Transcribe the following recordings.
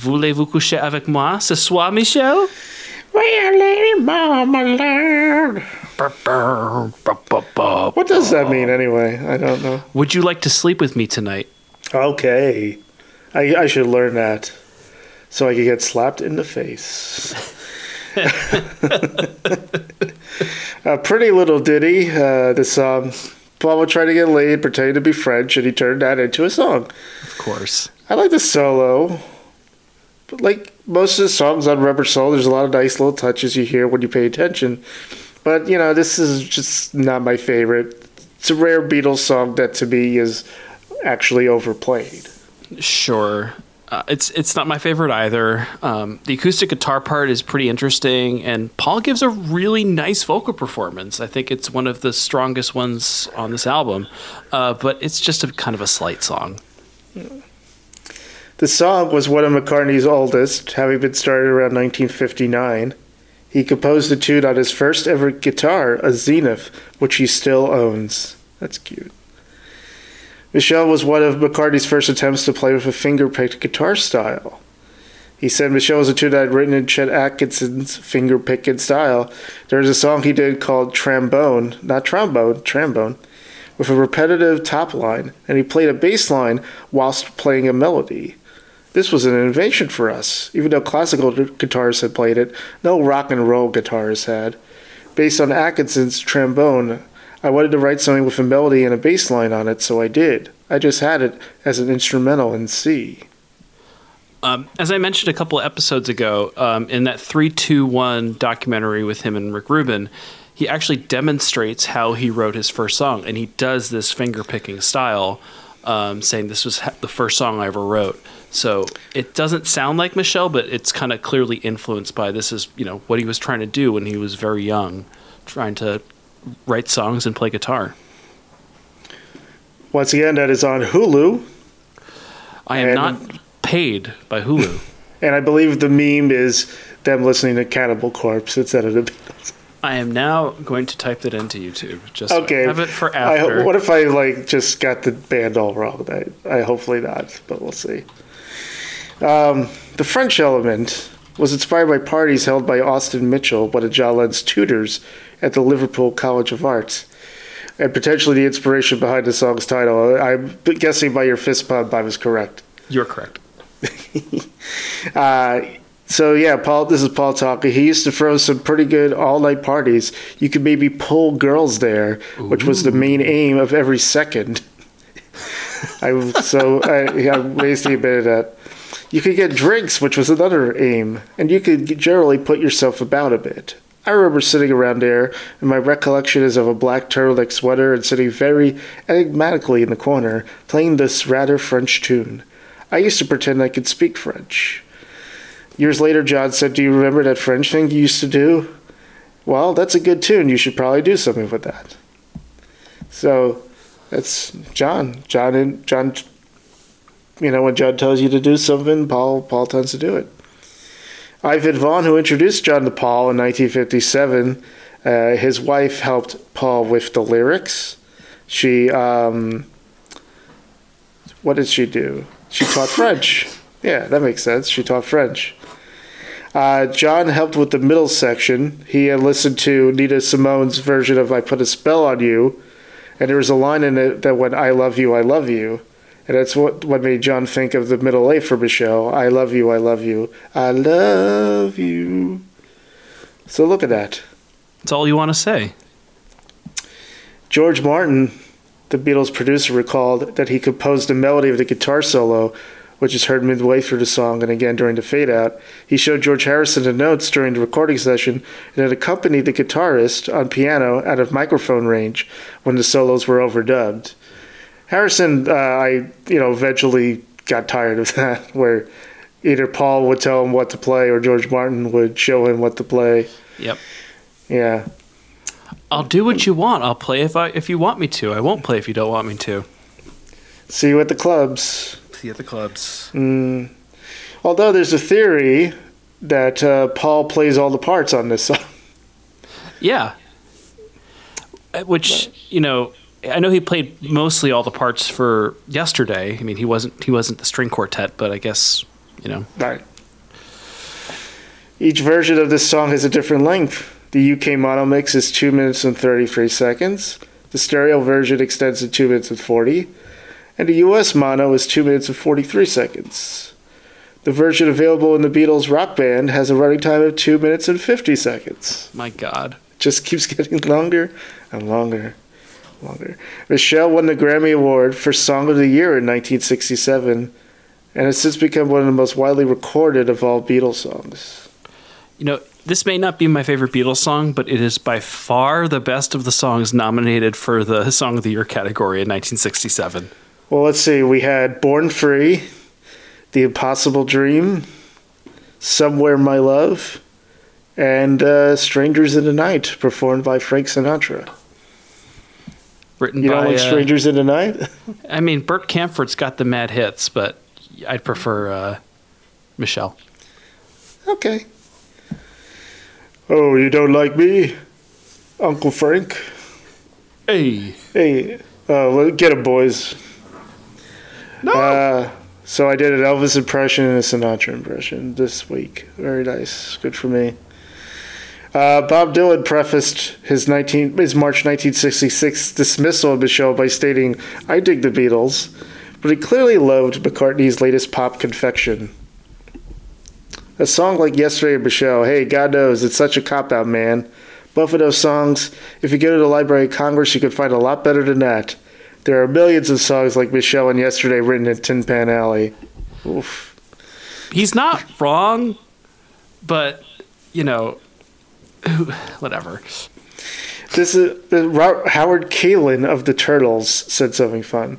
Voulez-vous coucher avec moi ce soir, Michel? Well, Lady Marmalade. What does that mean anyway? I don't know. Would you like to sleep with me tonight? Okay. I, I should learn that so I could get slapped in the face. a pretty little ditty. Uh, the song. Paul would try to get laid, pretending to be French, and he turned that into a song. Of course. I like the solo. Like most of the songs on Rubber Soul, there's a lot of nice little touches you hear when you pay attention. But, you know, this is just not my favorite. It's a rare Beatles song that to me is actually overplayed. Sure. Uh, it's it's not my favorite either. Um, the acoustic guitar part is pretty interesting, and Paul gives a really nice vocal performance. I think it's one of the strongest ones on this album, uh, but it's just a kind of a slight song. The song was one of McCartney's oldest, having been started around 1959. He composed the tune on his first ever guitar, a Zenith, which he still owns. That's cute. Michelle was one of McCartney's first attempts to play with a finger-picked guitar style. He said Michelle was a tune I'd written in Chet Atkins's finger-picking style. There was a song he did called Trambone, not trombone, trombone, with a repetitive top line, and he played a bass line whilst playing a melody. This was an innovation for us, even though classical guitarists had played it, no rock and roll guitarists had. Based on Atkins's Trambone, I wanted to write something with a melody and a bass line on it, so I did. I just had it as an instrumental in C. Um, as I mentioned a couple episodes ago, um, in that 321 documentary with him and Rick Rubin, he actually demonstrates how he wrote his first song. And he does this finger picking style, um, saying this was the first song I ever wrote. So it doesn't sound like Michelle, but it's kind of clearly influenced by this is, you know, what he was trying to do when he was very young, trying to write songs and play guitar. Once again, that is on Hulu. I am And- not paid by Hulu. And I believe the meme is them listening to Cannibal Corpse instead of the Beatles. I am now going to type that into YouTube. Just so have it for after. ho- what if I like just got the band all wrong? I, I hopefully not, but we'll see. Um, the French element was inspired by parties held by Austin Mitchell, one of Lennon's tutors at the Liverpool College of Arts, and potentially the inspiration behind the song's title. I'm guessing by your fist pump, I was correct. You're correct. Uh, so yeah, Paul. This is Paul talking. He used to throw some pretty good all-night parties. You could maybe pull girls there, which was the main aim of every second. I so I, I raised the bit of that. You could get drinks, which was another aim, and you could generally put yourself about a bit. I remember sitting around there, and my recollection is of a black turtleneck sweater and sitting very enigmatically in the corner, playing this rather French tune. I used to pretend I could speak French. Years later, John said, Do you remember that French thing you used to do? Well, that's a good tune. You should probably do something with that. So that's John. John and John you know, when John tells you to do something, Paul Paul tends to do it. Ivan Vaughan, who introduced John to Paul in 1957, uh, his wife helped Paul with the lyrics. She, um, what did she do? She taught French. Yeah, that makes sense. She taught French. Uh, John helped with the middle section. He had listened to Nina Simone's version of I Put a Spell on You, and there was a line in it that went, I love you, I love you. And that's what, what made John think of the middle A for Michelle. I love you, I love you, I love you. So look at that. That's all you want to say. George Martin, the Beatles producer, recalled that he composed the melody of the guitar solo, which is heard midway through the song and again during the fade out. He showed George Harrison the notes during the recording session and had accompanied the guitarist on piano out of microphone range when the solos were overdubbed. Harrison, uh, I you know eventually got tired of that, where either Paul would tell him what to play or George Martin would show him what to play. Yep. Yeah. I'll do what you want. I'll play if I if you want me to. I won't play if you don't want me to. See you at the clubs. See you at the clubs. Mm. Although there's a theory that uh, Paul plays all the parts on this song. Yeah. Which you know, I know he played mostly all the parts for yesterday. I mean, he wasn't he wasn't the string quartet, but I guess you know. Right. Each version of this song has a different length. The UK mono mix is 2 minutes and 33 seconds. The stereo version extends to 2 minutes and 40. And the US mono is 2 minutes and 43 seconds. The version available in the Beatles Rock Band has a running time of 2 minutes and 50 seconds. My God. It Just keeps getting longer and longer. Longer. Michelle won the Grammy Award for Song of the Year in 1967 and has since become one of the most widely recorded of all Beatles songs. You know, this may not be my favorite Beatles song, but it is by far the best of the songs nominated for the Song of the Year category in 1967. Well, let's see. We had Born Free, The Impossible Dream, Somewhere My Love, and uh, Strangers in the Night, performed by Frank Sinatra. Written You by. don't like uh, Strangers in the Night? I mean, Bert Kaempfert's got the mad hits, but I'd prefer uh, Michelle. okay. Oh, you don't like me? Uncle Frank? Hey. Hey, uh, well, get him, boys. No. Uh, so I did an Elvis impression and a Sinatra impression this week. Very nice. Good for me. Uh, Bob Dylan prefaced his 19 his March 1966 dismissal of show by stating, "I dig the Beatles," but he clearly loved McCartney's latest pop confection. A song like "Yesterday" Michelle, hey, God knows it's such a cop out, man. Both of those songs, if you go to the Library of Congress, you could find a lot better than that. There are millions of songs like Michelle and Yesterday written in Tin Pan Alley. Oof. He's not wrong, but, you know, whatever. This is uh, Ro- Howard Kaylan of the Turtles said something fun.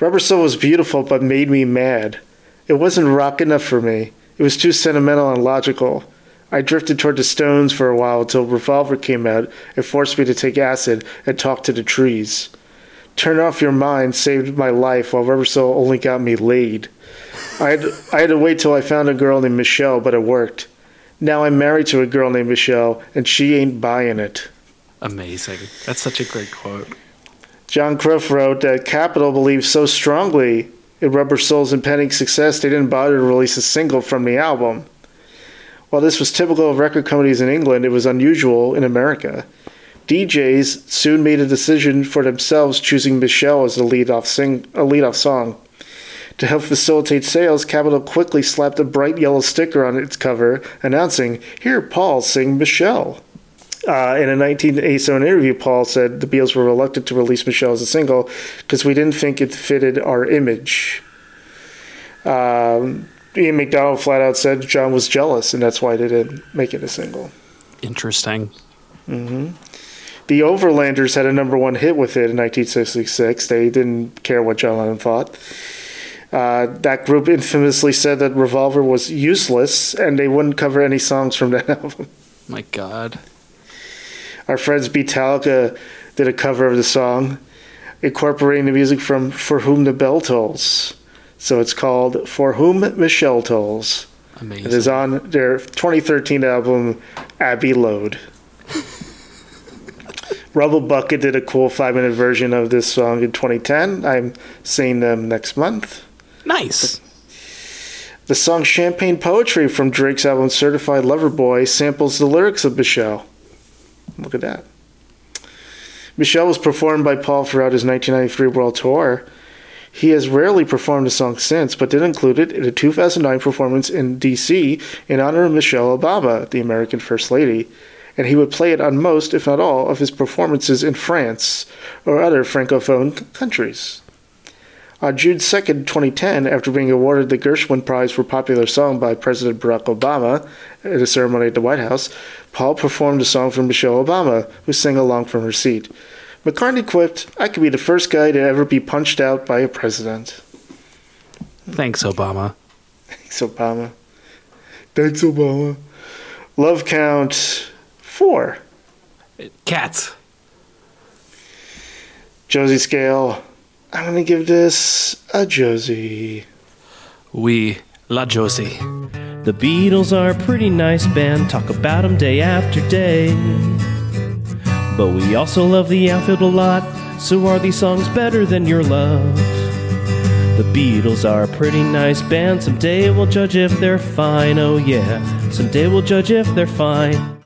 Rubber Soul was beautiful, but made me mad. It wasn't rock enough for me. It was too sentimental and logical. I drifted toward the Stones for a while until Revolver came out and forced me to take acid and talk to the trees. Turn Off Your Mind saved my life while Rubber Soul only got me laid. I had, I had to wait till I found a girl named Michelle, but it worked. Now I'm married to a girl named Michelle, and she ain't buying it. Amazing. That's such a great quote. John Croft wrote that Capitol believed so strongly in Rubber Soul's impending success they didn't bother to release a single from the album. While this was typical of record companies in England, it was unusual in America. DJs soon made a decision for themselves, choosing Michelle as a lead-off sing a lead-off song. To help facilitate sales, Capitol quickly slapped a bright yellow sticker on its cover announcing, "Here, Paul, sing Michelle." Uh, in a 1987 interview, Paul said the Beatles were reluctant to release Michelle as a single because we didn't think it fitted our image. Um, Ian MacDonald flat out said John was jealous, and that's why they didn't make it a single. Interesting. The Overlanders had a number one hit with it in 1966. They didn't care what John Lennon thought. Uh, that group infamously said that Revolver was useless, and they wouldn't cover any songs from that album. My God. Our friends Beatallica did a cover of the song, incorporating the music from For Whom the Bell Tolls. So it's called For Whom Michelle Tolls. Amazing. It is on their 2013 album Abbey Load. Rubblebucket did a cool five minute version of this song in 2010. I'm seeing them next month. Nice. The song Champagne Poetry from Drake's album Certified Lover Boy samples the lyrics of Michelle. Look at that. Michelle was performed by Paul throughout his 1993 world tour. He has rarely performed the song since, but did include it in a 2009 performance in D.C. in honor of Michelle Obama, the American First Lady, and he would play it on most, if not all, of his performances in France or other Francophone countries. On June 2nd, 2010, after being awarded the Gershwin Prize for Popular Song by President Barack Obama at a ceremony at the White House, Paul performed a song for Michelle Obama, who sang along from her seat. McCartney quipped, I could be the first guy to ever be punched out by a president. Thanks, Obama. Thanks, Obama. Thanks, Obama. Love count four. Cats. Josie scale. I'm gonna give this a Josie. We La Josie. The Beatles are a pretty nice band, talk about 'em day after day. But we also love the outfield a lot, so are these songs better than your love? The Beatles are a pretty nice band, someday we'll judge if they're fine, oh yeah, someday we'll judge if they're fine.